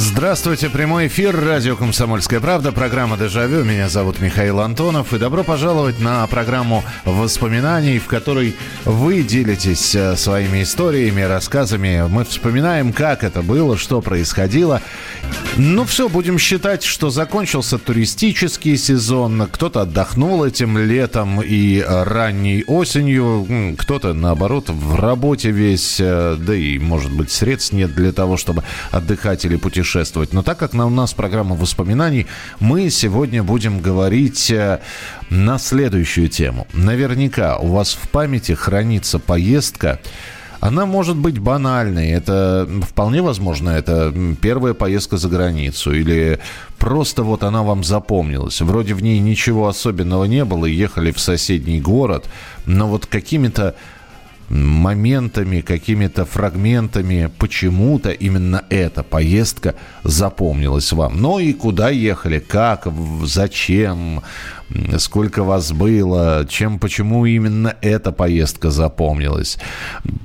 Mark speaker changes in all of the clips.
Speaker 1: Здравствуйте, прямой эфир, радио «Комсомольская правда», программа «Дежавю». Меня зовут Михаил Антонов, и добро пожаловать на программу воспоминаний, в которой вы делитесь э, своими историями, рассказами. Мы вспоминаем, как это было, что происходило. Ну все, будем считать, что закончился туристический сезон, кто-то отдохнул этим летом и ранней осенью, кто-то, наоборот, в работе весь, э, да и, может быть, средств нет для того, чтобы отдыхать или путешествовать путешествовать. Но так как на, у нас программа воспоминаний, мы сегодня будем говорить э, на следующую тему. Наверняка у вас в памяти хранится поездка, она может быть банальной. Это вполне возможно, это первая поездка за границу. Или просто вот она вам запомнилась. Вроде в ней ничего особенного не было, ехали в соседний город, но вот какими-то моментами, какими-то фрагментами почему-то именно эта поездка запомнилась вам. Ну и куда ехали, как, зачем, сколько вас было, чем, почему именно эта поездка запомнилась.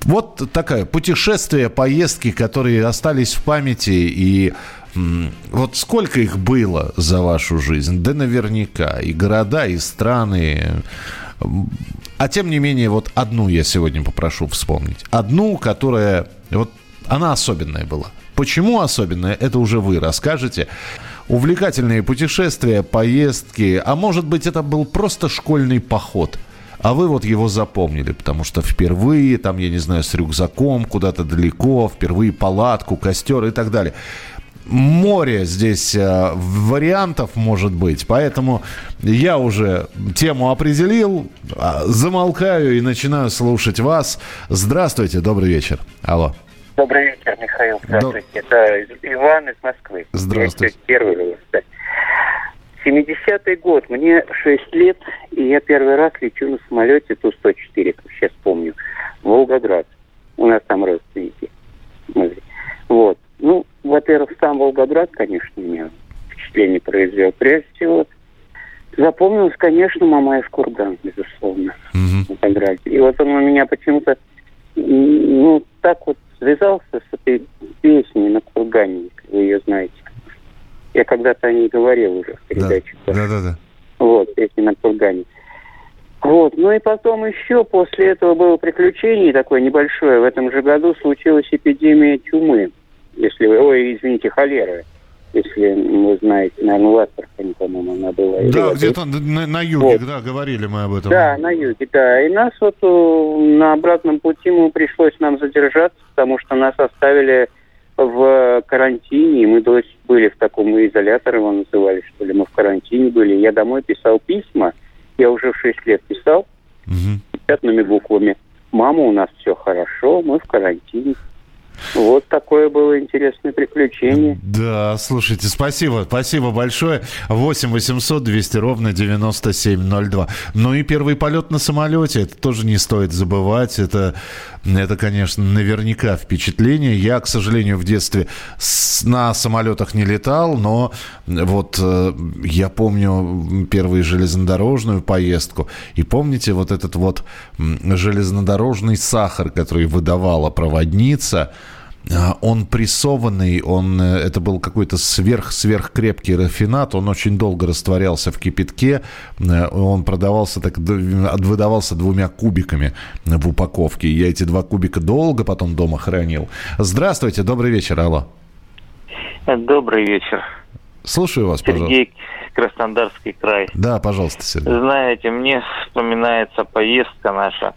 Speaker 1: Вот такая путешествие, поездки, которые остались в памяти и вот сколько их было за вашу жизнь? Да наверняка. И города, и страны. А тем не менее, вот одну я сегодня попрошу вспомнить. Одну, которая... Вот она особенная была. Почему особенная, это уже вы расскажете. Увлекательные путешествия, поездки, а может быть это был просто школьный поход – а вы вот его запомнили, потому что впервые, там, я не знаю, с рюкзаком куда-то далеко, впервые палатку, костер и так далее море здесь э, вариантов может быть. Поэтому я уже тему определил, а, замолкаю и начинаю слушать вас. Здравствуйте, добрый вечер. Алло.
Speaker 2: Добрый вечер, Михаил. Здравствуйте. До... Это Иван из Москвы.
Speaker 1: Здравствуйте.
Speaker 2: Я первый, кстати. 70-й год, мне 6 лет, и я первый раз лечу на самолете Ту-104, как сейчас помню, в Волгоград. У нас там родственники. Вот. Ну, во-первых, сам Волгоград, конечно, меня впечатление произвел. Прежде всего, запомнилось, конечно, Мамаев курган, безусловно, в Волгограде. И вот он у меня почему-то, ну, так вот связался с этой песней на кургане, вы ее знаете. Я когда-то о ней говорил уже в передаче.
Speaker 1: Да, да, да. да.
Speaker 2: Вот, песня на кургане. Вот, ну и потом еще после этого было приключение такое небольшое. В этом же году случилась эпидемия чумы если вы... Ой, извините, холеры. Если вы знаете, наверное, в Астрахани, по-моему, она была.
Speaker 1: Да, где-то на, на юге, вот. да, говорили мы об этом.
Speaker 2: Да, на юге, да. И нас вот на обратном пути мы пришлось нам задержаться, потому что нас оставили в карантине, мы то есть были в таком изоляторе, его называли, что ли, мы в карантине были. Я домой писал письма, я уже в 6 лет писал, угу. пятными буквами. Мама, у нас все хорошо, мы в карантине. Вот такое было интересное приключение.
Speaker 1: Да, слушайте, спасибо, спасибо большое. 8 800 200 ровно 9702. Ну и первый полет на самолете, это тоже не стоит забывать. Это, это конечно, наверняка впечатление. Я, к сожалению, в детстве с, на самолетах не летал, но вот э, я помню первую железнодорожную поездку. И помните вот этот вот железнодорожный сахар, который выдавала проводница – он прессованный, он, э, это был какой-то сверх-сверхкрепкий рафинат, он очень долго растворялся в кипятке, э, он продавался так, выдавался двумя кубиками в упаковке. Я эти два кубика долго потом дома хранил. Здравствуйте, добрый вечер, алло.
Speaker 2: Добрый вечер.
Speaker 1: Слушаю вас,
Speaker 2: Сергей,
Speaker 1: пожалуйста.
Speaker 2: Сергей, Краснодарский край.
Speaker 1: Да, пожалуйста, Сергей.
Speaker 2: Знаете, мне вспоминается поездка наша,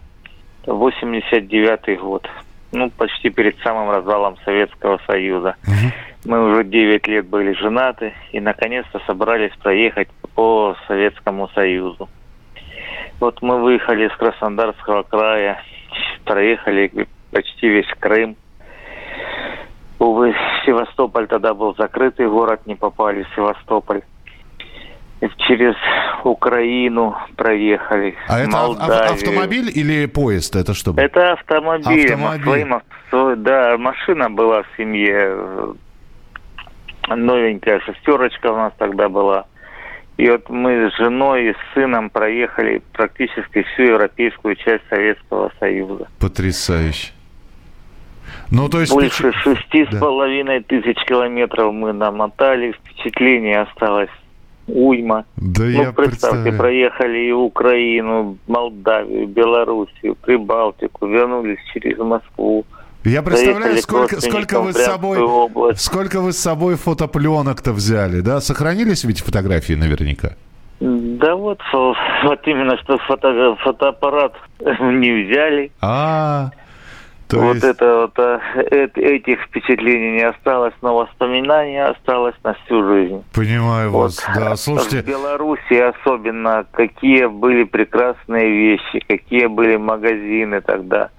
Speaker 2: 89-й год ну, почти перед самым развалом Советского Союза. Угу. Мы уже 9 лет были женаты и наконец-то собрались проехать по Советскому Союзу. Вот мы выехали из Краснодарского края, проехали почти весь Крым. Увы, Севастополь тогда был закрытый город, не попали в Севастополь.
Speaker 3: Через Украину проехали.
Speaker 1: А это ав- автомобиль или поезд? Это что?
Speaker 3: Это автомобиль. автомобиль. Своим. Да, машина была в семье. Новенькая шестерочка у нас тогда была. И вот мы с женой и с сыном проехали практически всю европейскую часть Советского Союза.
Speaker 1: Потрясающе. Ну, то есть...
Speaker 3: Больше шести с половиной тысяч километров мы намотали. Впечатление осталось уйма.
Speaker 1: Да
Speaker 3: ну,
Speaker 1: я
Speaker 3: представьте, проехали и Украину, Молдавию, Белоруссию, Прибалтику, вернулись через Москву.
Speaker 1: Я представляю, сколько, сколько вы с собой, область. сколько вы с собой фотопленок-то взяли, да? Сохранились ведь фотографии наверняка?
Speaker 3: Да вот, вот именно что фото, фотоаппарат не взяли.
Speaker 1: А,
Speaker 3: то вот есть... это вот а, этих впечатлений не осталось, но воспоминания осталось на всю жизнь.
Speaker 1: Понимаю вот. вас, да. Слушайте.
Speaker 3: В Беларуси особенно какие были прекрасные вещи, какие были магазины тогда.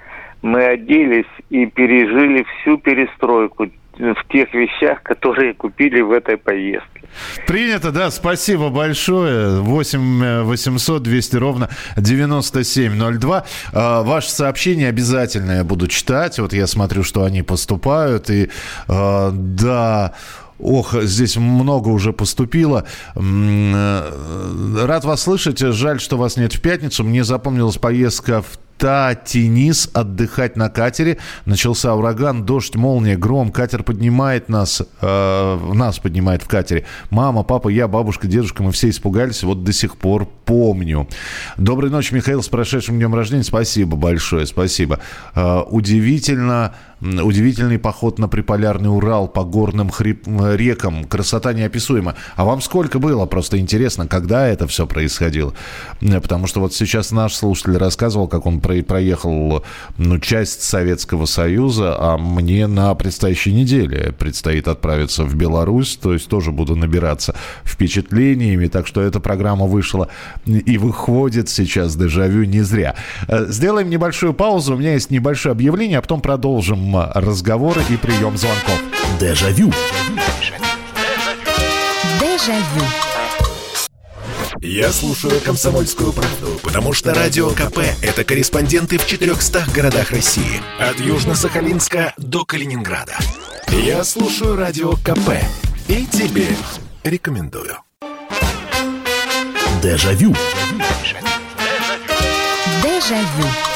Speaker 3: Мы оделись и пережили всю перестройку в тех вещах, которые купили в этой поездке.
Speaker 1: Принято, да, спасибо большое. 8 800 200 ровно 9702. А, ваши сообщения обязательно я буду читать. Вот я смотрю, что они поступают. И а, да... Ох, здесь много уже поступило. Э, рад вас слышать. Жаль, что вас нет в пятницу. Мне запомнилась поездка в Татинис отдыхать на катере. Начался ураган, дождь, молния, гром. Катер поднимает нас, э, нас поднимает в катере. Мама, папа, я, бабушка, дедушка, мы все испугались. Вот до сих пор помню. Доброй ночи, Михаил, с прошедшим днем рождения. Спасибо большое, спасибо. Э, удивительно Удивительный поход на приполярный Урал по горным хрип... рекам. Красота неописуема. А вам сколько было? Просто интересно, когда это все происходило? Потому что вот сейчас наш слушатель рассказывал, как он про... проехал ну, часть Советского Союза, а мне на предстоящей неделе предстоит отправиться в Беларусь, то есть тоже буду набираться впечатлениями. Так что эта программа вышла и выходит сейчас дежавю не зря. Э, сделаем небольшую паузу. У меня есть небольшое объявление, а потом продолжим разговоры и прием звонков.
Speaker 4: Дежавю.
Speaker 5: Дежавю.
Speaker 4: Я слушаю «Комсомольскую правду», потому что «Радио КП» — это корреспонденты в 400 городах России. От Южно-Сахалинска до Калининграда. Я слушаю «Радио КП» и тебе рекомендую. Дежавю.
Speaker 5: Дежавю. Дежавю.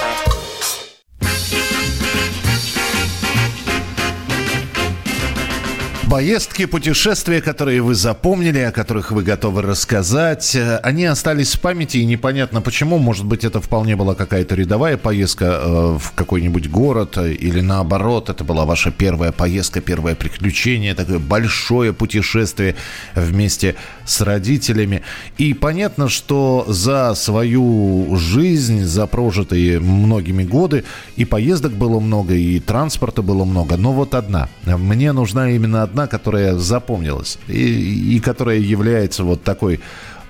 Speaker 1: Поездки, путешествия, которые вы запомнили, о которых вы готовы рассказать, э, они остались в памяти, и непонятно почему. Может быть, это вполне была какая-то рядовая поездка э, в какой-нибудь город, э, или наоборот, это была ваша первая поездка, первое приключение, такое большое путешествие вместе с родителями. И понятно, что за свою жизнь, за прожитые многими годы, и поездок было много, и транспорта было много, но вот одна. Мне нужна именно одна одна, которая запомнилась и, и которая является вот такой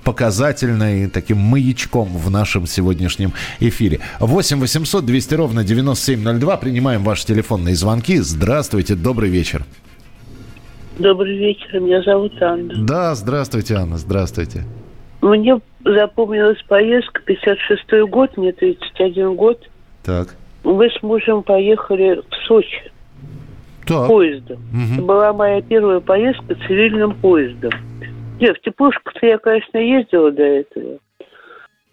Speaker 1: показательной, таким маячком в нашем сегодняшнем эфире. 8 800 200 ровно 9702. Принимаем ваши телефонные звонки. Здравствуйте, добрый вечер.
Speaker 6: Добрый вечер, меня зовут Анна.
Speaker 1: Да, здравствуйте, Анна, здравствуйте.
Speaker 6: Мне запомнилась поездка, 56-й год, мне 31 год.
Speaker 1: Так.
Speaker 6: Мы с мужем поехали в Сочи так. поездом. Угу. Это была моя первая поездка цивильным поездом. Нет, в теплушку-то я, конечно, ездила до этого.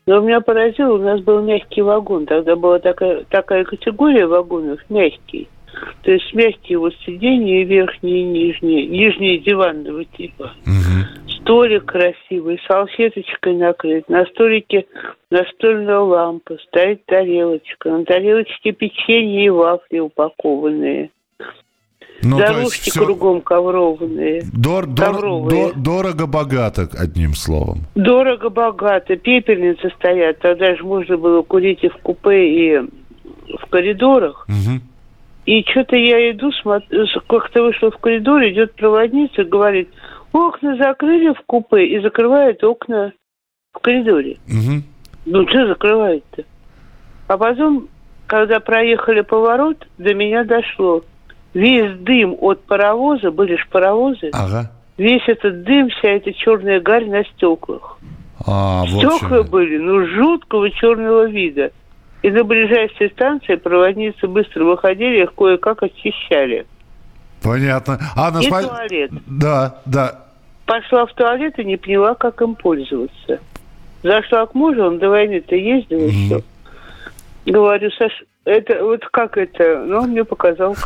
Speaker 6: Но меня поразило, у нас был мягкий вагон. Тогда была такая, такая категория вагонов, мягкий. То есть мягкие вот сиденья, верхние и нижние. Нижние диванного типа. Угу. Столик красивый, салфеточкой накрыт. На столике настольная лампа, стоит тарелочка. На тарелочке печенье и вафли упакованные. Ну, Дорожки все... кругом ковровые.
Speaker 1: Дор, дор, ковровые. Дор, дорого-богато, одним словом.
Speaker 6: Дорого-богато. Пепельницы стоят. Тогда же можно было курить и в купе, и в коридорах. Угу. И что-то я иду, смотрю, как-то вышла в коридор, идет проводница, говорит, окна закрыли в купе и закрывает окна в коридоре. Угу. Ну, что закрывает-то? А потом, когда проехали поворот, до меня дошло – весь дым от паровоза, были же паровозы,
Speaker 1: ага.
Speaker 6: весь этот дым, вся эта черная гарь на стеклах. А, Стекла вот были, ну, жуткого черного вида. И на ближайшей станции проводницы быстро выходили, их кое-как очищали.
Speaker 1: Понятно.
Speaker 6: Анна, и спа... туалет.
Speaker 1: Да, да.
Speaker 6: Пошла в туалет и не поняла, как им пользоваться. Зашла к мужу, он до войны-то ездил mm-hmm. еще. Говорю, Саш, это вот как это? Ну, он мне показал.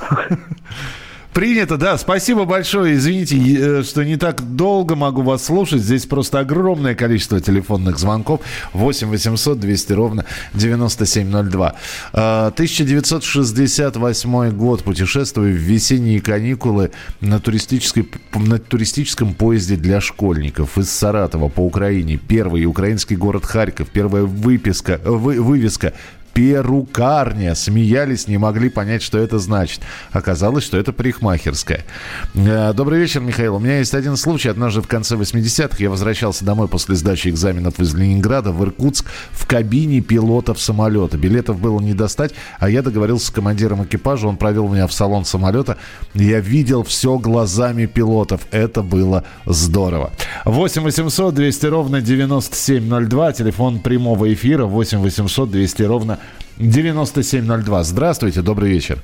Speaker 1: Принято, да. Спасибо большое. Извините, э, что не так долго могу вас слушать. Здесь просто огромное количество телефонных звонков. 8 800 200 ровно 9702. 1968 а, год. Путешествую в весенние каникулы на, туристической, на туристическом поезде для школьников из Саратова по Украине. Первый украинский город Харьков. Первая выписка, вы, вывеска перукарня. Смеялись, не могли понять, что это значит. Оказалось, что это парикмахерская. Э, добрый вечер, Михаил. У меня есть один случай. Однажды в конце 80-х я возвращался домой после сдачи экзаменов из Ленинграда в Иркутск в кабине пилотов самолета. Билетов было не достать, а я договорился с командиром экипажа. Он провел меня в салон самолета. Я видел все глазами пилотов. Это было здорово. 8 800 200 ровно 9702. Телефон прямого эфира 8 800 200 ровно 9702. Здравствуйте, добрый вечер.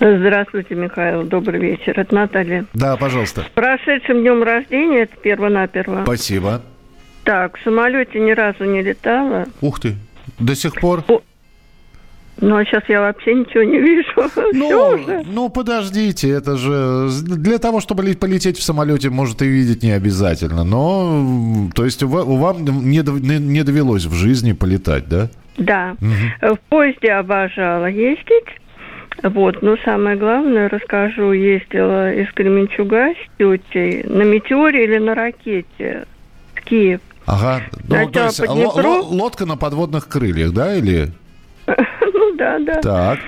Speaker 7: Здравствуйте, Михаил. Добрый вечер. Это Наталья.
Speaker 1: Да, пожалуйста.
Speaker 7: С прошедшим днем рождения, это перво-наперво.
Speaker 1: Спасибо.
Speaker 7: Так, в самолете ни разу не летала.
Speaker 1: Ух ты. До сих пор? О,
Speaker 7: ну, а сейчас я вообще ничего не вижу.
Speaker 1: Ну, ну, подождите, это же для того, чтобы полететь в самолете, может и видеть не обязательно. Но, то есть, у вам не, не довелось в жизни полетать, да?
Speaker 7: Да. Угу. В поезде обожала ездить. Вот, но самое главное, расскажу, ездила из Кременчуга с тетей на метеоре или на ракете в Киев.
Speaker 1: Ага, ну, то есть Днепру... лодка на подводных крыльях, да, или?
Speaker 7: Ну да, да.
Speaker 1: Так.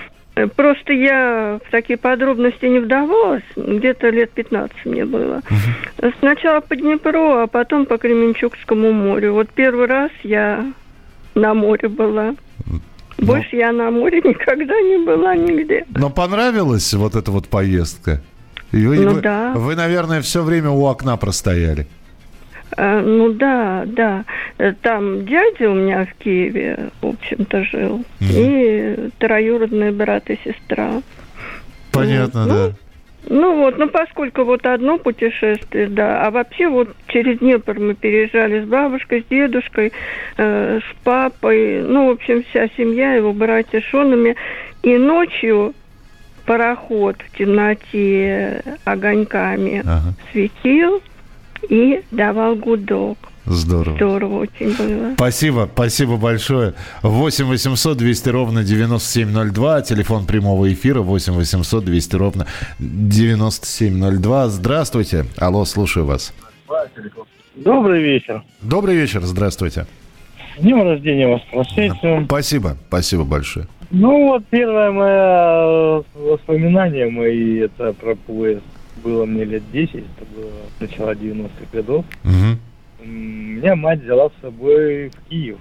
Speaker 7: Просто я в такие подробности не вдавалась. Где-то лет 15 мне было. Угу. Сначала по Днепру, а потом по Кременчугскому морю. Вот первый раз я на море была. Но... Больше я на море никогда не была нигде.
Speaker 1: Но понравилась вот эта вот поездка? вы,
Speaker 7: ну
Speaker 1: вы,
Speaker 7: да.
Speaker 1: Вы, наверное, все время у окна простояли.
Speaker 7: А, ну да, да. Там дядя у меня в Киеве, в общем-то, жил. Mm. И троюродный брат и сестра.
Speaker 1: Понятно, ну, да.
Speaker 7: Ну вот, ну поскольку вот одно путешествие, да, а вообще вот через Днепр мы переезжали с бабушкой, с дедушкой, э, с папой, ну, в общем, вся семья, его братья Шонами, и ночью пароход в темноте огоньками ага. светил и давал гудок.
Speaker 1: Здорово.
Speaker 7: Здорово очень было.
Speaker 1: Спасибо, спасибо большое. 8 800 200 ровно 9702, телефон прямого эфира 8 800 200 ровно 9702. Здравствуйте. Алло, слушаю вас.
Speaker 8: Добрый вечер.
Speaker 1: Добрый вечер, здравствуйте.
Speaker 8: С днем рождения вас прошедшим.
Speaker 1: Спасибо, спасибо большое.
Speaker 8: Ну вот первое мое воспоминание мои, это про поезд. Было мне лет 10, это было начало 90-х годов. Угу меня мать взяла с собой в Киев.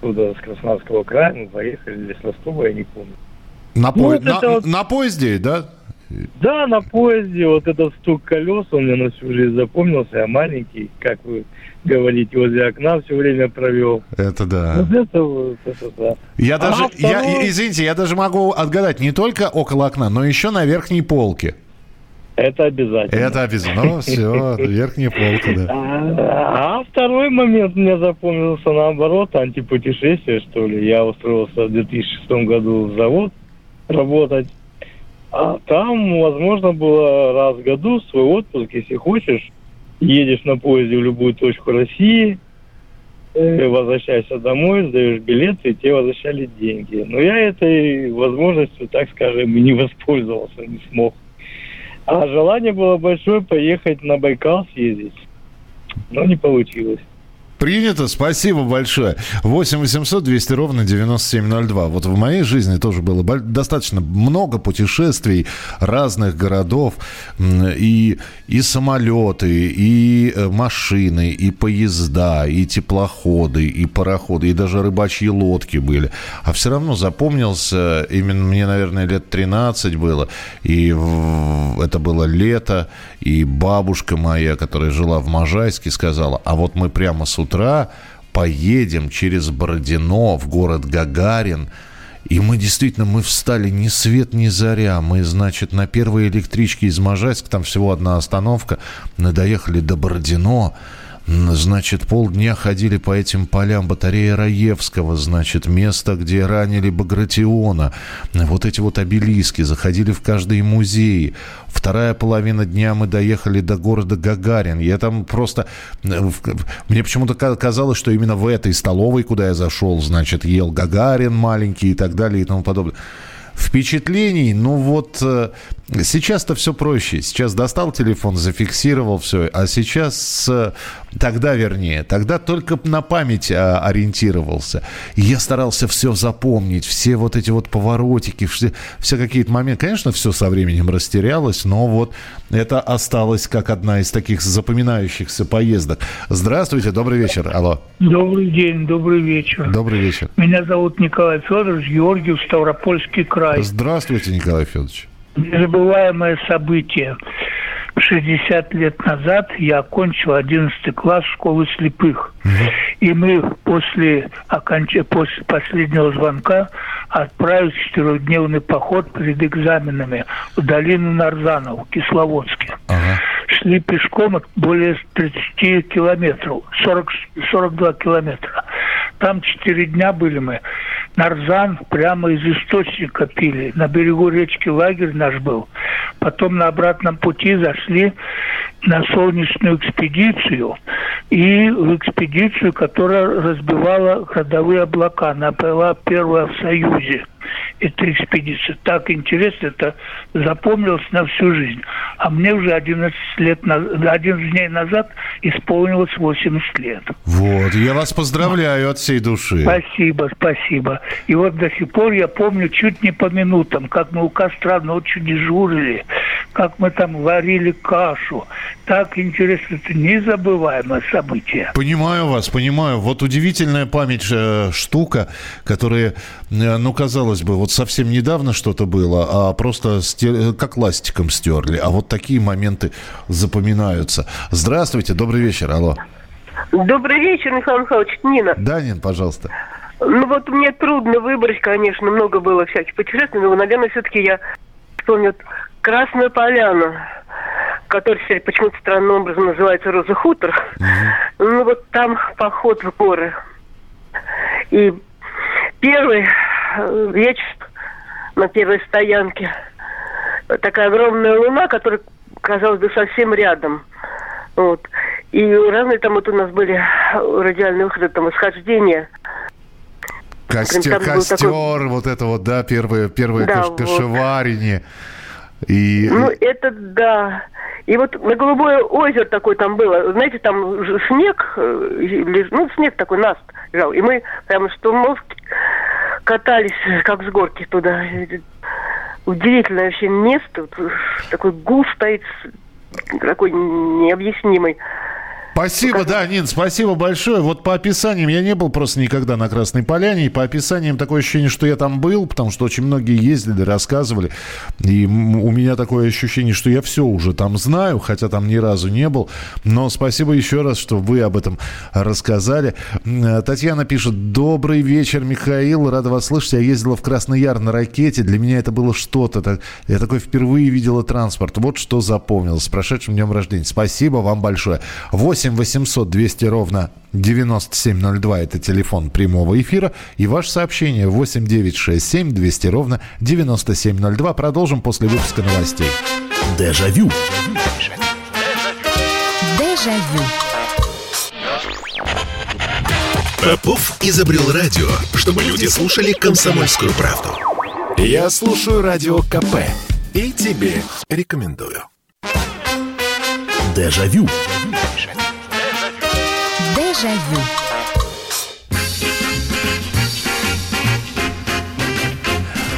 Speaker 8: Туда, с Краснодарского края, мы поехали, или с Ростова, я не помню.
Speaker 1: На, по... ну, на, вот... на поезде, да?
Speaker 8: Да, на поезде. Вот этот стук колес, он мне на всю жизнь запомнился. Я маленький, как вы говорите, возле окна все время провел.
Speaker 1: Это да. Вот это вот, это да. Я а даже, второй... я, извините, я даже могу отгадать не только около окна, но еще на верхней полке.
Speaker 8: Это обязательно.
Speaker 1: Это обязательно. Ну, все, верхняя полка, да.
Speaker 8: А, а второй момент мне запомнился наоборот, антипутешествие, что ли. Я устроился в 2006 году в завод работать. А там, возможно, было раз в году свой отпуск, если хочешь, едешь на поезде в любую точку России, э, возвращаешься домой, сдаешь билеты, и тебе возвращали деньги. Но я этой возможностью, так скажем, не воспользовался, не смог. А желание было большое поехать на Байкал съездить. Но не получилось.
Speaker 1: Принято, спасибо большое. 8 800 200 ровно 9702. Вот в моей жизни тоже было достаточно много путешествий разных городов. И, и самолеты, и э, машины, и поезда, и теплоходы, и пароходы, и даже рыбачьи лодки были. А все равно запомнился, именно мне, наверное, лет 13 было. И это было лето, и бабушка моя, которая жила в Можайске, сказала, а вот мы прямо с утра поедем через Бородино в город Гагарин, и мы действительно, мы встали ни свет, ни заря. Мы, значит, на первой электричке из Можайска, там всего одна остановка, мы доехали до Бородино, Значит, полдня ходили по этим полям батареи Раевского, значит, место, где ранили Багратиона. Вот эти вот обелиски, заходили в каждый музей. Вторая половина дня мы доехали до города Гагарин. Я там просто... Мне почему-то казалось, что именно в этой столовой, куда я зашел, значит, ел Гагарин маленький и так далее и тому подобное впечатлений, ну вот э, сейчас-то все проще. Сейчас достал телефон, зафиксировал все, а сейчас, э, тогда вернее, тогда только на память а, ориентировался. И я старался все запомнить, все вот эти вот поворотики, все, все какие-то моменты. Конечно, все со временем растерялось, но вот это осталось как одна из таких запоминающихся поездок. Здравствуйте, добрый вечер. Алло.
Speaker 9: Добрый день, добрый вечер.
Speaker 1: Добрый вечер.
Speaker 9: Меня зовут Николай Федорович, Георгиев, Ставропольский край край.
Speaker 1: Здравствуйте, Николай Федорович.
Speaker 9: Незабываемое событие. 60 лет назад я окончил 11 класс школы слепых. Угу. И мы после, оконч... после последнего звонка отправились в четырехдневный поход перед экзаменами в долину Нарзанов, Кисловодске. Ага. Шли пешком более 30 километров, 40, 42 километра. Там 4 дня были мы. Нарзан прямо из источника пили. На берегу речки лагерь наш был. Потом на обратном пути зашли на солнечную экспедицию и в экспедицию, которая разбивала городовые облака. Она была первая в Союзе эта экспедиция. Так интересно, это запомнилось на всю жизнь. А мне уже 11 лет, 11 дней назад исполнилось 80 лет.
Speaker 1: Вот, я вас поздравляю от всей души.
Speaker 9: Спасибо, спасибо. И вот до сих пор я помню чуть не по минутам, как мы у костра ночью дежурили, как мы там варили кашу. Так интересно, это незабываемое событие.
Speaker 1: Понимаю вас, понимаю. Вот удивительная память э, штука, которая, э, ну, казалось бы, вот совсем недавно что-то было, а просто стер... как ластиком стерли. А вот такие моменты запоминаются. Здравствуйте, добрый вечер, алло.
Speaker 10: Добрый вечер, Михаил Михайлович, Нина.
Speaker 1: Да, Нин, пожалуйста.
Speaker 10: Ну вот мне трудно выбрать, конечно, много было всяких путешествий, но, наверное, все-таки я вспомню Красную Поляну, которая теперь почему-то странным образом называется Роза Хутор. Угу. Ну вот там поход в горы. И первый вечер на первой стоянке. Такая огромная луна, которая, казалось бы, совсем рядом. Вот. И разные там вот у нас были радиальные выходы, там восхождения.
Speaker 1: Костер, костер такой... вот это вот, да, первые, первые да, каш- кашеварение.
Speaker 10: И... Ну, это да. И вот на Голубое озеро такое там было. Знаете, там снег, э, ну, снег такой наст лежал. И мы прямо что штурмовки катались как с горки туда. Удивительное вообще место. Такой гул стоит такой необъяснимый.
Speaker 1: Спасибо, да, Нин, спасибо большое. Вот по описаниям, я не был просто никогда на Красной Поляне, и по описаниям такое ощущение, что я там был, потому что очень многие ездили, рассказывали. И у меня такое ощущение, что я все уже там знаю, хотя там ни разу не был. Но спасибо еще раз, что вы об этом рассказали. Татьяна пишет, добрый вечер, Михаил, рада вас слышать. Я ездила в Красный Яр на ракете, для меня это было что-то. Я такой впервые видела транспорт. Вот что запомнилось. С прошедшим днем рождения. Спасибо вам большое. 8 8 800 200 ровно 9702 – это телефон прямого эфира. И ваше сообщение 8 9 6 7 200 ровно 9702. Продолжим после выпуска новостей.
Speaker 4: Дежавю.
Speaker 5: Дежавю.
Speaker 4: Попов изобрел радио, чтобы люди слушали комсомольскую правду. Я слушаю радио КП и тебе рекомендую. Дежавю. Дежавю.
Speaker 5: Дежавю.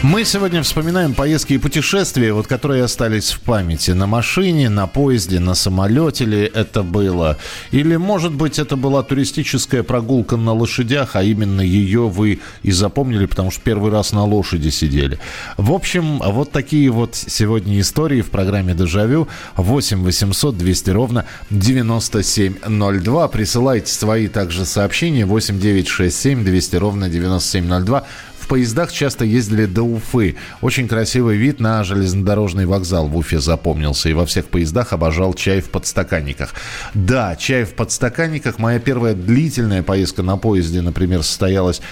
Speaker 1: Мы сегодня вспоминаем поездки и путешествия, вот, которые остались в памяти. На машине, на поезде, на самолете ли это было? Или, может быть, это была туристическая прогулка на лошадях, а именно ее вы и запомнили, потому что первый раз на лошади сидели. В общем, вот такие вот сегодня истории в программе «Дежавю». 8 800 200 ровно 9702. Присылайте свои также сообщения. 8 967 200 ровно 9702 в поездах часто ездили до Уфы. Очень красивый вид на железнодорожный вокзал в Уфе запомнился. И во всех поездах обожал чай в подстаканниках. Да, чай в подстаканниках. Моя первая длительная поездка на поезде, например, состоялась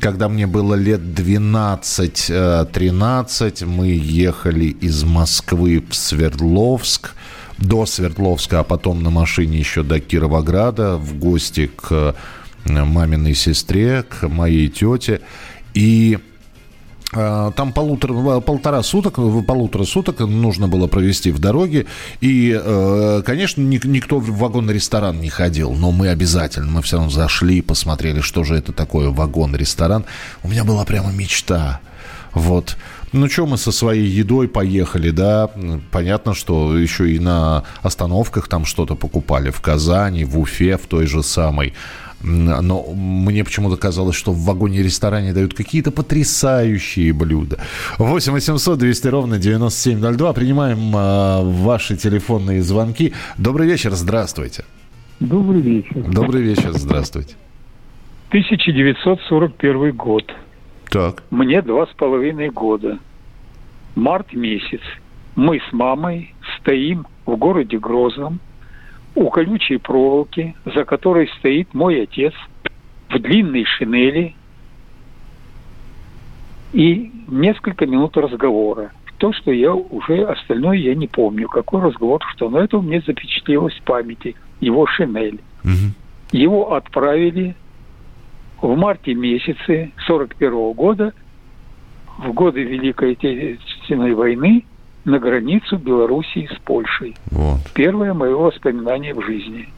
Speaker 1: когда мне было лет 12-13, мы ехали из Москвы в Свердловск до Свердловска, а потом на машине еще до Кировограда в гости к маминой сестре, к моей тете. И а, там полутора, полтора суток, полутора суток нужно было провести в дороге. И, э, конечно, никто в вагон-ресторан не ходил, но мы обязательно, мы все равно зашли, посмотрели, что же это такое вагон-ресторан. У меня была прямо мечта. Вот. Ну, что мы со своей едой поехали, да? Понятно, что еще и на остановках там что-то покупали. В Казани, в Уфе, в той же самой. Но мне почему-то казалось, что в вагоне-ресторане дают какие-то потрясающие блюда. 8 800 200 ровно 9702. Принимаем э, ваши телефонные звонки. Добрый вечер, здравствуйте.
Speaker 11: Добрый вечер.
Speaker 1: Добрый вечер, здравствуйте.
Speaker 11: 1941 год.
Speaker 1: Так.
Speaker 11: Мне два с половиной года. Март месяц. Мы с мамой стоим в городе Грозном у колючей проволоки, за которой стоит мой отец в длинной шинели и несколько минут разговора. То, что я уже остальное я не помню, какой разговор, что, но это у меня запечатлелось в памяти, его шинель. Угу. Его отправили в марте месяце 41 года, в годы Великой Отечественной войны, на границу Белоруссии с Польшей. Вот. Первое мое воспоминание в жизни.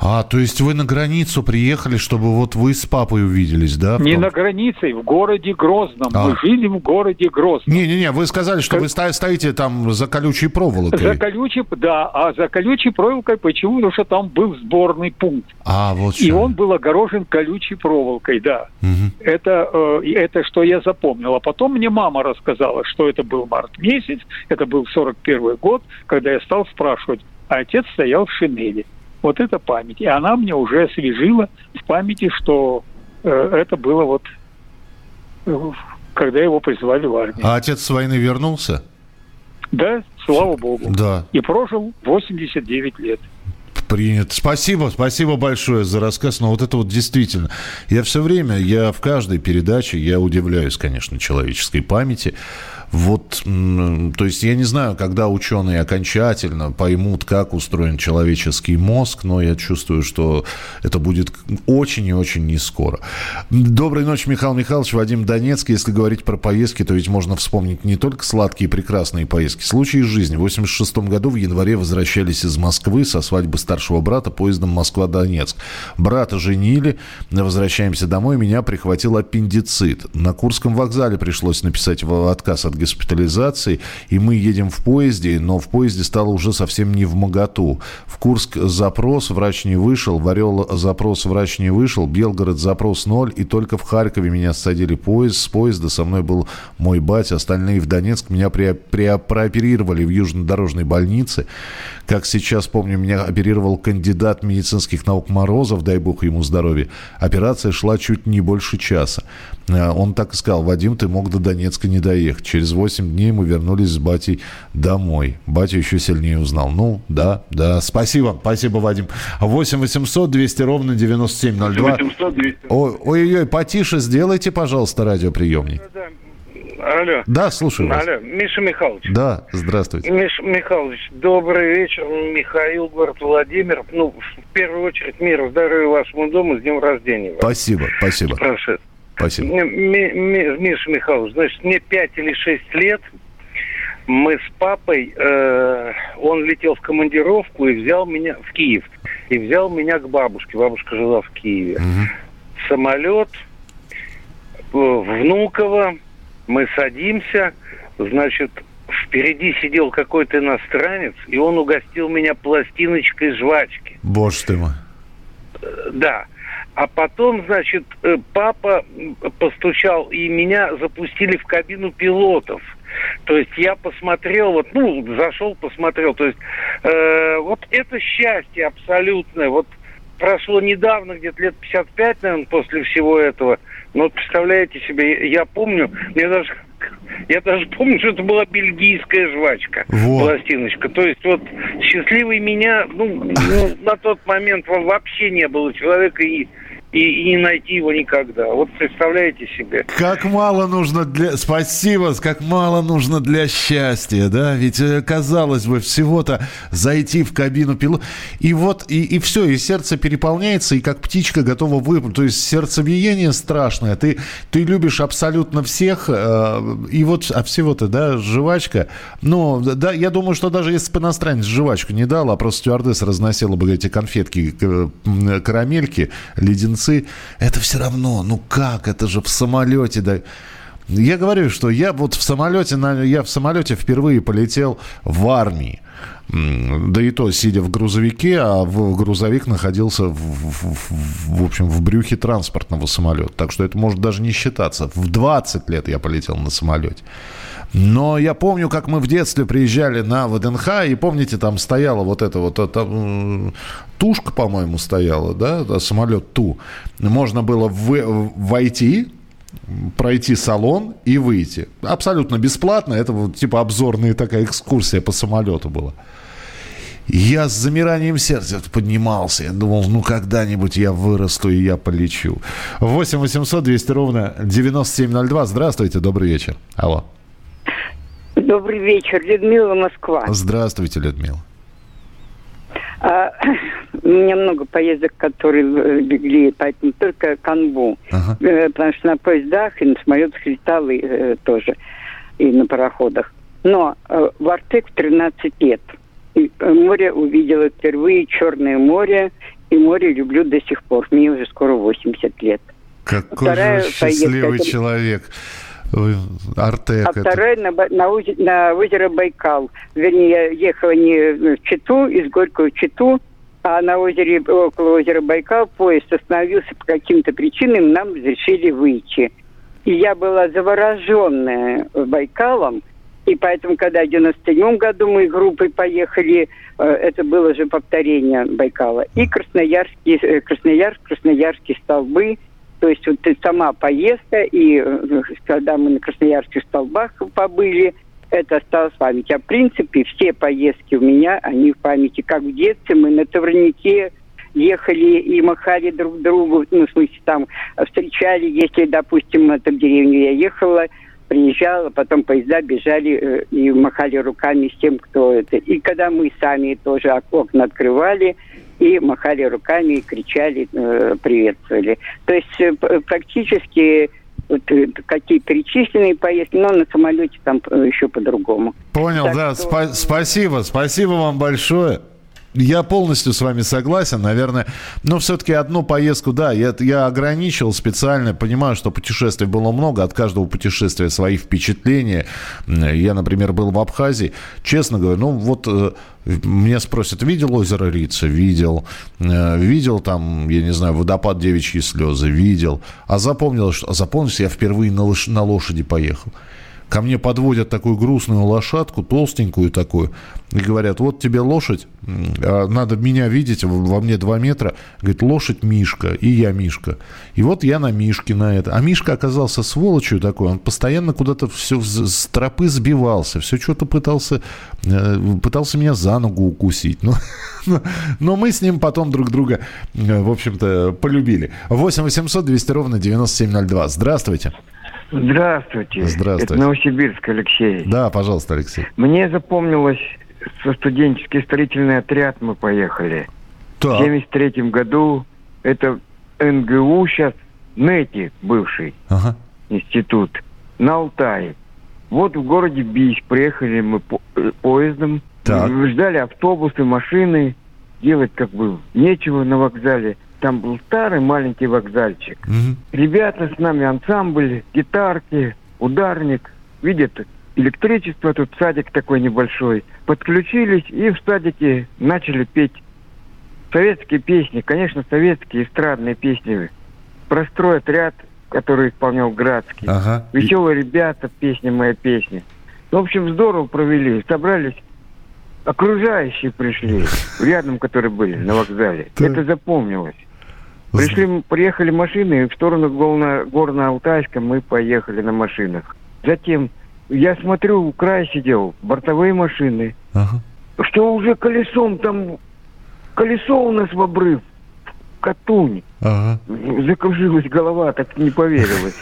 Speaker 1: А, то есть вы на границу приехали, чтобы вот вы с папой увиделись, да?
Speaker 11: Не на границе, в городе Грозном. А. Мы жили в городе Грозном.
Speaker 1: Не-не-не, вы сказали, что как... вы стоите там за колючей проволокой.
Speaker 11: За колючей, да, а за колючей проволокой почему? Потому что там был сборный пункт.
Speaker 1: А, вот
Speaker 11: что. И он был огорожен колючей проволокой, да. Угу. Это, э, это что я запомнил. А потом мне мама рассказала, что это был март месяц, это был 41 год, когда я стал спрашивать, а отец стоял в шинели. Вот это память. И она мне уже освежила в памяти, что э, это было вот, э, когда его призвали в армию.
Speaker 1: А отец с войны вернулся?
Speaker 11: Да, слава богу.
Speaker 1: Да.
Speaker 11: И прожил 89 лет.
Speaker 1: Принято. Спасибо, спасибо большое за рассказ. Но вот это вот действительно, я все время, я в каждой передаче, я удивляюсь, конечно, человеческой памяти. Вот, то есть я не знаю, когда ученые окончательно поймут, как устроен человеческий мозг, но я чувствую, что это будет очень и очень не скоро. Доброй ночи, Михаил Михайлович, Вадим Донецкий. Если говорить про поездки, то ведь можно вспомнить не только сладкие и прекрасные поездки. Случаи из жизни. В 86 году в январе возвращались из Москвы со свадьбы старшего брата поездом Москва-Донецк. Брата женили, возвращаемся домой, меня прихватил аппендицит. На Курском вокзале пришлось написать отказ от госпитализации, и мы едем в поезде, но в поезде стало уже совсем не в моготу. В Курск запрос, врач не вышел, в Орел запрос, врач не вышел, Белгород запрос ноль, и только в Харькове меня садили поезд, с поезда со мной был мой батя, остальные в Донецк, меня при, при, прооперировали в Южнодорожной больнице. Как сейчас помню, меня оперировал кандидат медицинских наук Морозов, дай бог ему здоровья. Операция шла чуть не больше часа. Э, он так и сказал, Вадим, ты мог до Донецка не доехать. Через 8 дней мы вернулись с батей домой. Батя еще сильнее узнал. Ну, да, да. Спасибо, спасибо, Вадим. 8 800 200 ровно 9702. 800 200. Ой-ой-ой, потише сделайте, пожалуйста, радиоприемник.
Speaker 12: Алло.
Speaker 1: Да, слушаю вас.
Speaker 12: Алло, Миша Михайлович.
Speaker 1: Да, здравствуйте.
Speaker 12: Миша Михайлович, добрый вечер. Михаил, город Владимир. Ну, в первую очередь, мир, здоровья вашему дому, с днем рождения.
Speaker 1: Спасибо, спасибо.
Speaker 12: Прошед.
Speaker 1: Спасибо.
Speaker 12: Миша Михайлович, значит, мне 5 или 6 лет, мы с папой, э, он летел в командировку и взял меня в Киев. и взял меня к бабушке. Бабушка жила в Киеве. Угу. Самолет, Внуково, мы садимся, значит, впереди сидел какой-то иностранец, и он угостил меня пластиночкой жвачки.
Speaker 1: Боже ты мой.
Speaker 12: Да. А потом, значит, э, папа постучал, и меня запустили в кабину пилотов. То есть я посмотрел, вот, ну, зашел, посмотрел. То есть э, вот это счастье абсолютное. Вот прошло недавно, где-то лет 55, наверное, после всего этого. Но вот представляете себе, я помню, мне даже я даже помню, что это была бельгийская жвачка, вот. пластиночка. То есть вот счастливый меня, ну, ну, на тот момент вообще не было человека, и и, и не найти его никогда. Вот представляете себе.
Speaker 1: Как мало нужно для... Спасибо, как мало нужно для счастья, да? Ведь, э, казалось бы, всего-то зайти в кабину пилота. И вот, и, и все, и сердце переполняется, и как птичка готова выпрыгнуть. То есть сердцебиение страшное. Ты, ты любишь абсолютно всех, э, и вот, а всего-то, да, жвачка. Ну, да, я думаю, что даже если бы иностранец жвачку не дал, а просто стюардесса разносила бы эти конфетки, карамельки, леденцы, птенцы, это все равно, ну как, это же в самолете, да. Я говорю, что я вот в самолете, я в самолете впервые полетел в армии. Да и то, сидя в грузовике, а в грузовик находился, в, в, в общем, в брюхе транспортного самолета. Так что это может даже не считаться. В 20 лет я полетел на самолете. Но я помню, как мы в детстве приезжали на ВДНХ, и помните, там стояла вот эта вот эта, тушка, по-моему, стояла, да, самолет Ту. Можно было в, войти, пройти салон и выйти. Абсолютно бесплатно. Это вот типа обзорная такая экскурсия по самолету была. Я с замиранием сердца поднимался. Я думал, ну когда-нибудь я вырасту и я полечу. 8 800 200 ровно 9702. Здравствуйте, добрый вечер. Алло.
Speaker 13: Добрый вечер, Людмила Москва.
Speaker 1: Здравствуйте, Людмила.
Speaker 13: А, у меня много поездок, которые легли, поэтому только канву. Ага. Э, потому что на поездах и на самолетах летал и, э, тоже, и на пароходах. Но э, в Артек в 13 лет. И э, море увидела впервые, Черное море, и море люблю до сих пор. Мне уже скоро 80 лет.
Speaker 1: Какой Вторая же счастливый поездка, человек. Артек.
Speaker 13: А это... вторая на, на, на озеро Байкал. Вернее, я ехала не в Читу, из Горького в Читу, а на озере, около озера Байкал поезд остановился по каким-то причинам, нам разрешили выйти. И я была завороженная Байкалом, и поэтому, когда в 97 году мы группой поехали, э, это было же повторение Байкала. И Красноярский, э, Красноярск, Красноярские столбы – то есть вот сама поездка, и э, когда мы на Красноярских столбах побыли, это осталось в памяти. А в принципе все поездки у меня, они в памяти. Как в детстве мы на Таврнике ехали и махали друг другу, ну, в смысле, там встречали, если, допустим, это в деревню я ехала, приезжала, потом поезда бежали э, и махали руками с тем, кто это. И когда мы сами тоже окна открывали, и махали руками, и кричали, э, приветствовали. То есть э, практически вот, какие перечисленные поездки, но на самолете там еще по-другому.
Speaker 1: Понял, так да. Что... Спа- спасибо, спасибо вам большое. Я полностью с вами согласен, наверное. Но все-таки одну поездку, да, я, я ограничил специально. Понимаю, что путешествий было много, от каждого путешествия свои впечатления. Я, например, был в Абхазии. Честно говоря, ну вот э, меня спросят, видел озеро Рица? Видел. Э, видел там, я не знаю, водопад Девичьи слезы? Видел. А запомнил, что, а запомнил, я впервые на, лош, на лошади поехал. Ко мне подводят такую грустную лошадку, толстенькую такую, и говорят, вот тебе лошадь, а надо меня видеть, во мне 2 метра. Говорит, лошадь Мишка, и я Мишка. И вот я на Мишке на это. А Мишка оказался сволочью такой, он постоянно куда-то все с тропы сбивался, все что-то пытался, э, пытался меня за ногу укусить. Но, но, но мы с ним потом друг друга, э, в общем-то, полюбили. 8 800 200 ровно 9702. Здравствуйте.
Speaker 14: Здравствуйте.
Speaker 1: Здравствуйте.
Speaker 14: Это Новосибирск, Алексей.
Speaker 1: Да, пожалуйста, Алексей.
Speaker 14: Мне запомнилось, со студенческий строительный отряд мы поехали. Так. В 73 году это НГУ сейчас, НЭТИ бывший ага. институт, на Алтае. Вот в городе Бийск приехали мы по- э, поездом, так. ждали автобусы, машины. делать как бы нечего на вокзале. Там был старый маленький вокзальчик. Угу. Ребята с нами, ансамбль, гитарки, ударник. Видят, электричество, тут садик такой небольшой. Подключились и в садике начали петь советские песни. Конечно, советские эстрадные песни. Простой отряд, который исполнял Градский. Ага. Веселые ребята, песня моя песня. В общем, здорово провели. Собрались окружающие пришли, рядом, которые были на вокзале. Это запомнилось. Пришли, приехали машины, в сторону Горно-Алтайска мы поехали на машинах. Затем я смотрю, у края сидел, бортовые машины. Ага. Что уже колесом там, колесо у нас в обрыв, Катунь. Ага. Закружилась голова, так не поверилось.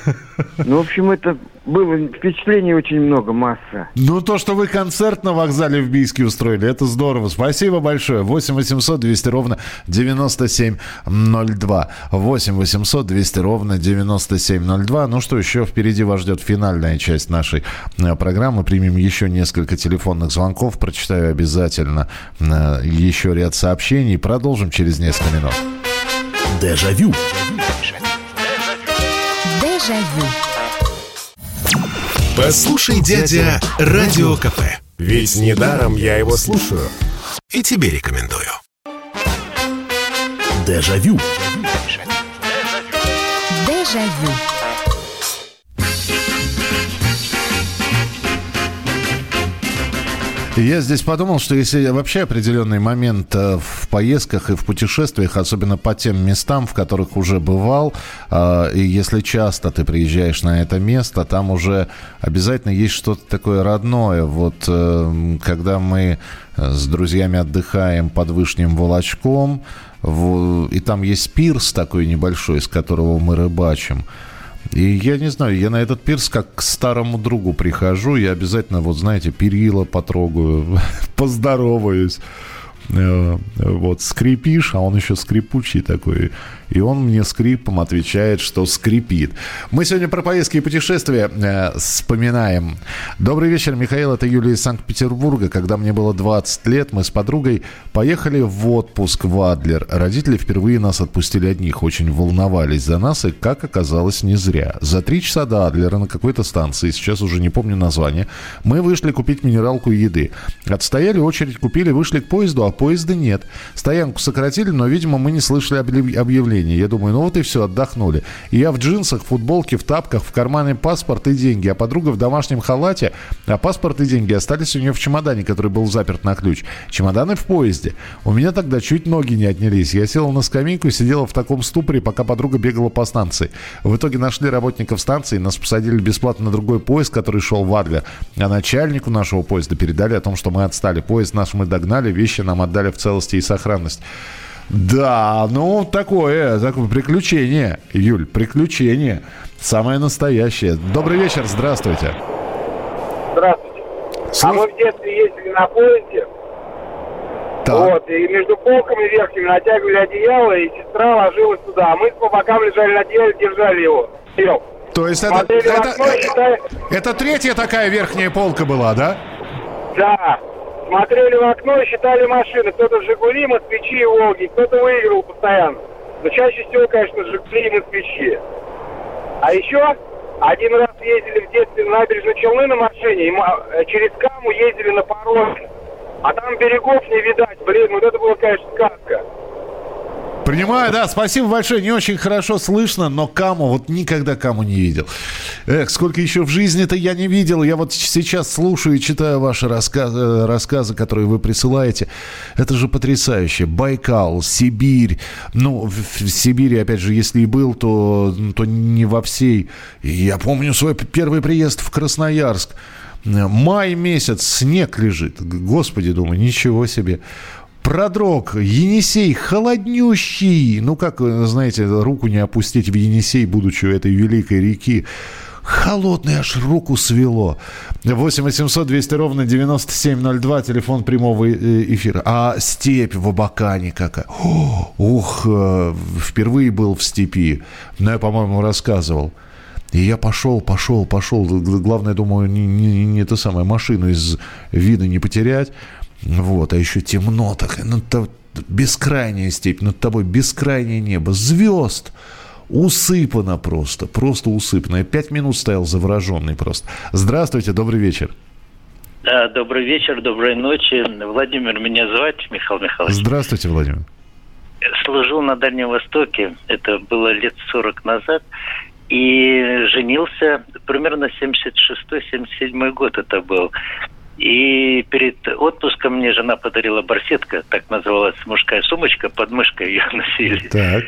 Speaker 14: Ну, в общем, это было впечатлений очень много, масса.
Speaker 1: Ну, то, что вы концерт на вокзале в Бийске устроили, это здорово. Спасибо большое. 8 800 200 ровно 9702. 8 800 200 ровно 9702. Ну что, еще впереди вас ждет финальная часть нашей э, программы. Примем еще несколько телефонных звонков. Прочитаю обязательно э, еще ряд сообщений. Продолжим через несколько минут.
Speaker 4: Дежавю.
Speaker 5: Дежавю.
Speaker 4: Послушай, дядя, Радио КП. Ведь недаром я его слушаю. И тебе рекомендую. Дежавю.
Speaker 5: Дежавю.
Speaker 1: Я здесь подумал, что если вообще определенный момент э, в поездках и в путешествиях, особенно по тем местам, в которых уже бывал, э, и если часто ты приезжаешь на это место, там уже обязательно есть что-то такое родное. Вот э, когда мы с друзьями отдыхаем под Вышним Волочком, и там есть пирс такой небольшой, с которого мы рыбачим – и я не знаю, я на этот пирс как к старому другу прихожу, я обязательно, вот знаете, перила потрогаю, поздороваюсь. Э, вот скрипишь, а он еще скрипучий такой. И он мне скрипом отвечает, что скрипит. Мы сегодня про поездки и путешествия э, вспоминаем. Добрый вечер, Михаил. Это Юлия из Санкт-Петербурга. Когда мне было 20 лет, мы с подругой поехали в отпуск в Адлер. Родители впервые нас отпустили одних. Очень волновались за нас, и, как оказалось, не зря. За три часа до Адлера на какой-то станции, сейчас уже не помню название, мы вышли купить минералку и еды. Отстояли очередь, купили, вышли к поезду, а поезда нет. Стоянку сократили, но, видимо, мы не слышали объявления. Я думаю, ну вот и все, отдохнули. И я в джинсах, в футболке, в тапках, в кармане паспорт и деньги, а подруга в домашнем халате, а паспорт и деньги остались у нее в чемодане, который был заперт на ключ. Чемоданы в поезде. У меня тогда чуть ноги не отнялись. Я села на скамейку и сидела в таком ступоре, пока подруга бегала по станции. В итоге нашли работников станции, нас посадили бесплатно на другой поезд, который шел в Адлер. А начальнику нашего поезда передали о том, что мы отстали. Поезд наш мы догнали, вещи нам отдали в целости и сохранность. Да, ну такое, такое приключение, Юль, приключение. Самое настоящее. Добрый вечер, здравствуйте.
Speaker 15: Здравствуйте. Слуш... А мы в детстве ездили на поезде. Так. Вот, и между полками верхними натягивали одеяло, и сестра ложилась туда. А мы по бокам лежали на одеяле, держали его. Сел.
Speaker 1: То есть это, это, это, считали... это третья такая верхняя полка была, да?
Speaker 15: Да смотрели в окно и считали машины. Кто-то «Жигули», «Москвичи» и «Волги». Кто-то выигрывал постоянно. Но чаще всего, конечно, «Жигули» и «Москвичи». А еще один раз ездили в детстве на набережной Челны на машине, и э, через Каму ездили на пароме. А там берегов не видать. Блин, вот это было, конечно, сказка.
Speaker 1: Принимаю, да, спасибо большое. Не очень хорошо слышно, но Каму, вот никогда Каму не видел. Эх, сколько еще в жизни-то я не видел. Я вот сейчас слушаю и читаю ваши рассказы, э, рассказы, которые вы присылаете. Это же потрясающе. Байкал, Сибирь. Ну, в Сибири, опять же, если и был, то, то не во всей. Я помню свой первый приезд в Красноярск. Май месяц, снег лежит. Господи, думаю, ничего себе продрог, Енисей холоднющий. Ну, как, знаете, руку не опустить в Енисей, будучи у этой великой реки. Холодный, аж руку свело. 8 800 200 ровно 9702, телефон прямого э, эфира. А степь в Абакане какая. Ух, э, впервые был в степи. Но я, по-моему, рассказывал. И я пошел, пошел, пошел. Главное, думаю, не, не, не это самое, машину из вида не потерять. Вот, а еще темно так, ну, то, бескрайняя степь, над тобой бескрайнее небо, звезд усыпано просто, просто усыпано. Я пять минут стоял завороженный просто. Здравствуйте, добрый вечер.
Speaker 16: Да, добрый вечер, доброй ночи. Владимир меня звать, Михаил Михайлович.
Speaker 1: Здравствуйте, Владимир.
Speaker 16: Служил на Дальнем Востоке, это было лет 40 назад, и женился примерно 76-77 год это был. И перед отпуском мне жена подарила барсетка, так называлась мужская сумочка, под мышкой ее носили.
Speaker 1: Так.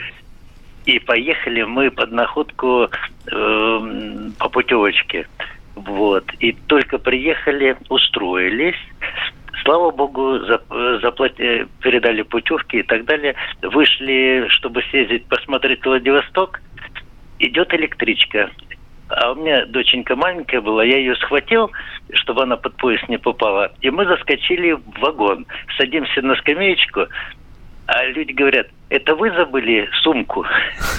Speaker 16: И поехали мы под находку э, по путевочке. Вот. И только приехали, устроились. Слава богу, заплати, передали путевки и так далее. Вышли, чтобы съездить посмотреть Владивосток. Идет электричка. А у меня доченька маленькая была, я ее схватил, чтобы она под поезд не попала. И мы заскочили в вагон. Садимся на скамеечку, а люди говорят, это вы забыли сумку?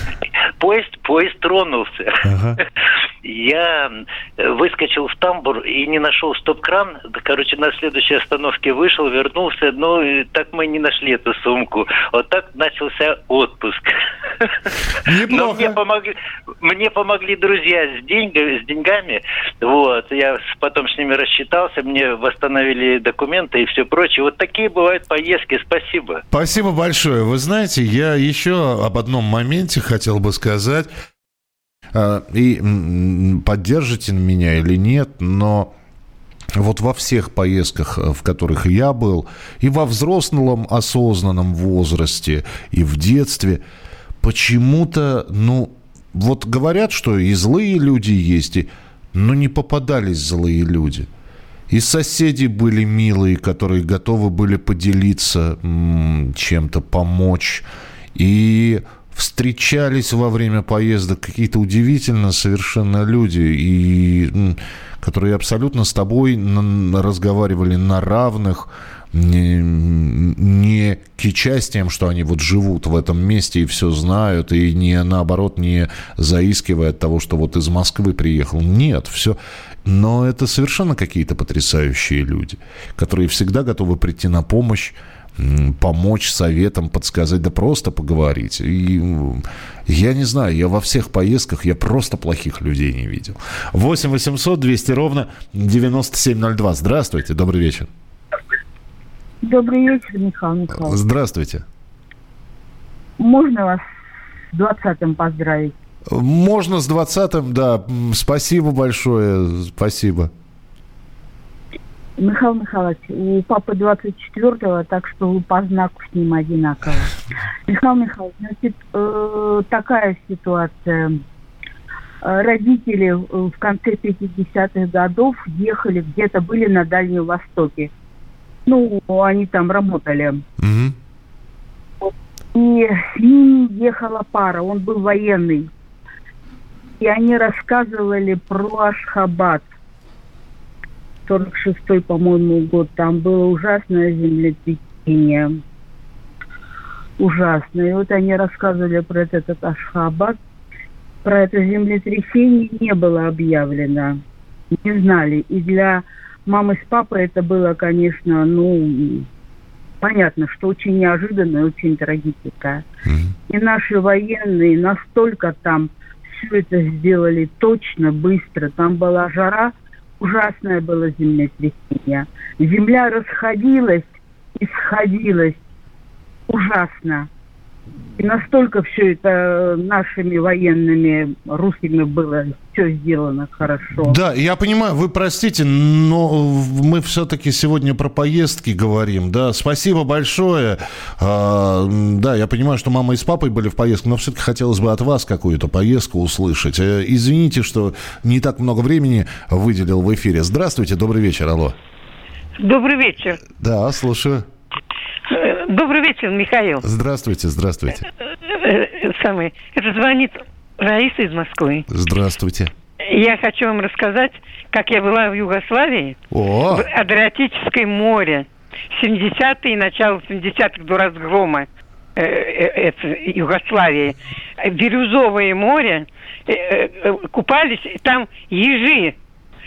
Speaker 16: Поезд, поезд тронулся. Ага. Я выскочил в тамбур и не нашел стоп-кран. Короче, на следующей остановке вышел, вернулся. Ну, так мы не нашли эту сумку. Вот так начался отпуск. Неплохо. Но мне помогли, мне помогли друзья с, деньгами, с деньгами. Вот. Я потом с ними рассчитался, мне восстановили документы и все прочее. Вот такие бывают поездки. Спасибо.
Speaker 1: Спасибо большое. Вы знаете, я еще об одном моменте хотел бы сказать. А, и поддержите меня или нет, но вот во всех поездках, э, в которых я был, и во взрослом осознанном возрасте, и в детстве, почему-то, ну, вот говорят, что и злые люди есть, и, но не попадались злые люди. И соседи были милые, которые готовы были поделиться чем-то, помочь. И встречались во время поездок какие-то удивительно совершенно люди, и, которые абсолютно с тобой разговаривали на равных, не, не кичась тем, что они вот живут в этом месте и все знают, и не наоборот не заискивая от того, что вот из Москвы приехал. Нет, все. Но это совершенно какие-то потрясающие люди, которые всегда готовы прийти на помощь, помочь советом, подсказать, да просто поговорить. И я не знаю, я во всех поездках, я просто плохих людей не видел. 8 800 200 ровно 9702. Здравствуйте, добрый вечер.
Speaker 17: Добрый вечер, Михаил Михайлович.
Speaker 1: Здравствуйте.
Speaker 17: Можно вас с 20-м поздравить?
Speaker 1: Можно с 20-м, да. Спасибо большое, спасибо.
Speaker 17: Михаил Михайлович, у папы 24-го, так что по знаку с ним одинаково. Михаил Михайлович, значит, э, такая ситуация. Э, родители в конце 50-х годов ехали, где-то были на Дальнем Востоке. Ну, они там работали. Угу. И с ними ехала пара, он был военный. И они рассказывали про Ашхабад. 46-й, по-моему, год. Там было ужасное землетрясение. Ужасное. И вот они рассказывали про этот Ашхабад. Про это землетрясение не было объявлено. Не знали. И для мамы с папой это было, конечно, ну, понятно, что очень неожиданно и очень. Mm-hmm. И наши военные настолько там все это сделали точно, быстро. Там была жара, ужасное было землетрясение. Земля расходилась и сходилась ужасно. И настолько все это нашими военными русскими было все сделано хорошо.
Speaker 1: Да, я понимаю, вы простите, но мы все-таки сегодня про поездки говорим, да. Спасибо большое. А, да, я понимаю, что мама и с папой были в поездке, но все-таки хотелось бы от вас какую-то поездку услышать. Э, извините, что не так много времени выделил в эфире. Здравствуйте, добрый вечер, алло.
Speaker 18: Добрый вечер.
Speaker 1: Да, слушаю.
Speaker 18: Добрый вечер, Михаил.
Speaker 1: Здравствуйте, здравствуйте.
Speaker 18: Э, самый. Это звонит Раиса из Москвы.
Speaker 1: Здравствуйте.
Speaker 18: Я хочу вам рассказать, как я была в Югославии, О! в Адриатическое море. 70-е, начало 70-х до разгрома э, э, э, Югославии. Бирюзовое море, э, э, купались, там ежи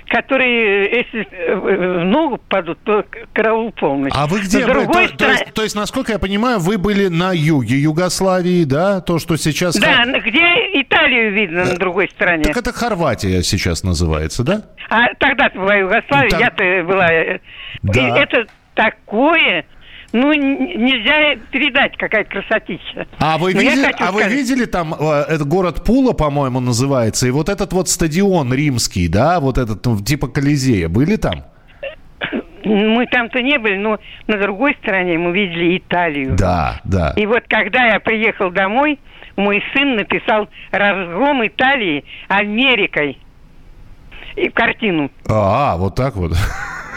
Speaker 18: которые, э, если э, в ногу падут, то караул полный.
Speaker 1: А вы где? Вы, то, стороны... то, есть, то есть, насколько я понимаю, вы были на юге Югославии, да? То, что сейчас...
Speaker 18: Да, где Италию видно на другой стороне.
Speaker 1: Так это Хорватия сейчас называется, да?
Speaker 18: А тогда-то была Югославия, так... я-то была... Да. И это такое ну, нельзя передать, какая красотища.
Speaker 1: А вы, видели, а сказать... вы видели там, э, это город Пула, по-моему, называется, и вот этот вот стадион римский, да, вот этот, ну, типа Колизея, были там?
Speaker 18: Мы там-то не были, но на другой стороне мы видели Италию.
Speaker 1: Да, да.
Speaker 18: И вот когда я приехал домой, мой сын написал «Разгром Италии Америкой» и картину.
Speaker 1: А, вот так вот.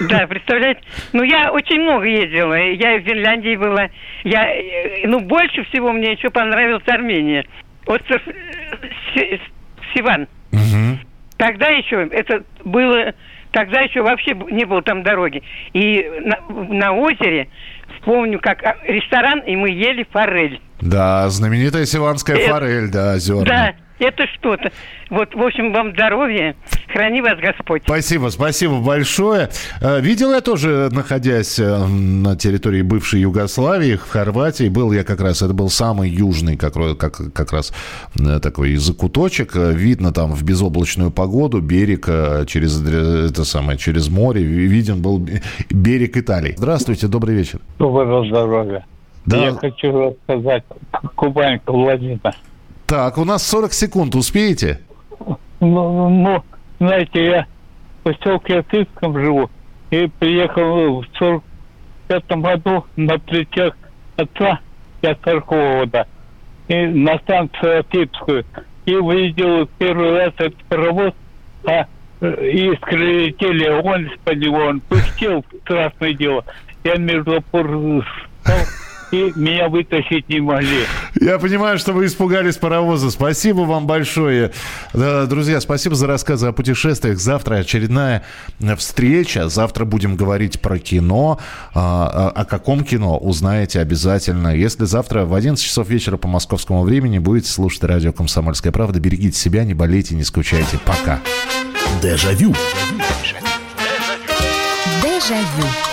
Speaker 18: Да, представляете? Ну, я очень много ездила. Я в Финляндии была. Я, э, ну, больше всего мне еще понравилась Армения. Остров э, Сиван. Угу. Тогда еще это было... Тогда еще вообще не было там дороги. И на, на озере, помню, как а, ресторан, и мы ели форель.
Speaker 1: Да, знаменитая сиванская это, форель, да, озерная.
Speaker 18: Да, это что-то. Вот, в общем, вам здоровья. Храни вас Господь.
Speaker 1: Спасибо, спасибо большое. Э, видел я тоже, находясь э, на территории бывшей Югославии, в Хорватии, был я как раз, это был самый южный как, как, как раз э, такой закуточек. Видно там в безоблачную погоду берег через, это самое, через море. Виден был берег Италии. Здравствуйте, добрый вечер.
Speaker 19: Доброго здоровья. Да. Я хочу рассказать Кубанька Владимир.
Speaker 1: Так, у нас 40 секунд, успеете?
Speaker 19: Ну, ну знаете, я в поселке Атыском живу и приехал в 45 году на плечах отца, я Тархова, да, и на станцию Атыпскую. И увидел первый раз этот паровоз, а искры летели, он из-под него, он пыхтел, страшное дело. Я между опор стал и меня вытащить не могли.
Speaker 1: Я понимаю, что вы испугались паровоза. Спасибо вам большое. Друзья, спасибо за рассказы о путешествиях. Завтра очередная встреча. Завтра будем говорить про кино. А, а, о каком кино узнаете обязательно. Если завтра в 11 часов вечера по московскому времени будете слушать радио «Комсомольская правда», берегите себя, не болейте, не скучайте. Пока.
Speaker 20: Дежавю.
Speaker 5: Дежавю.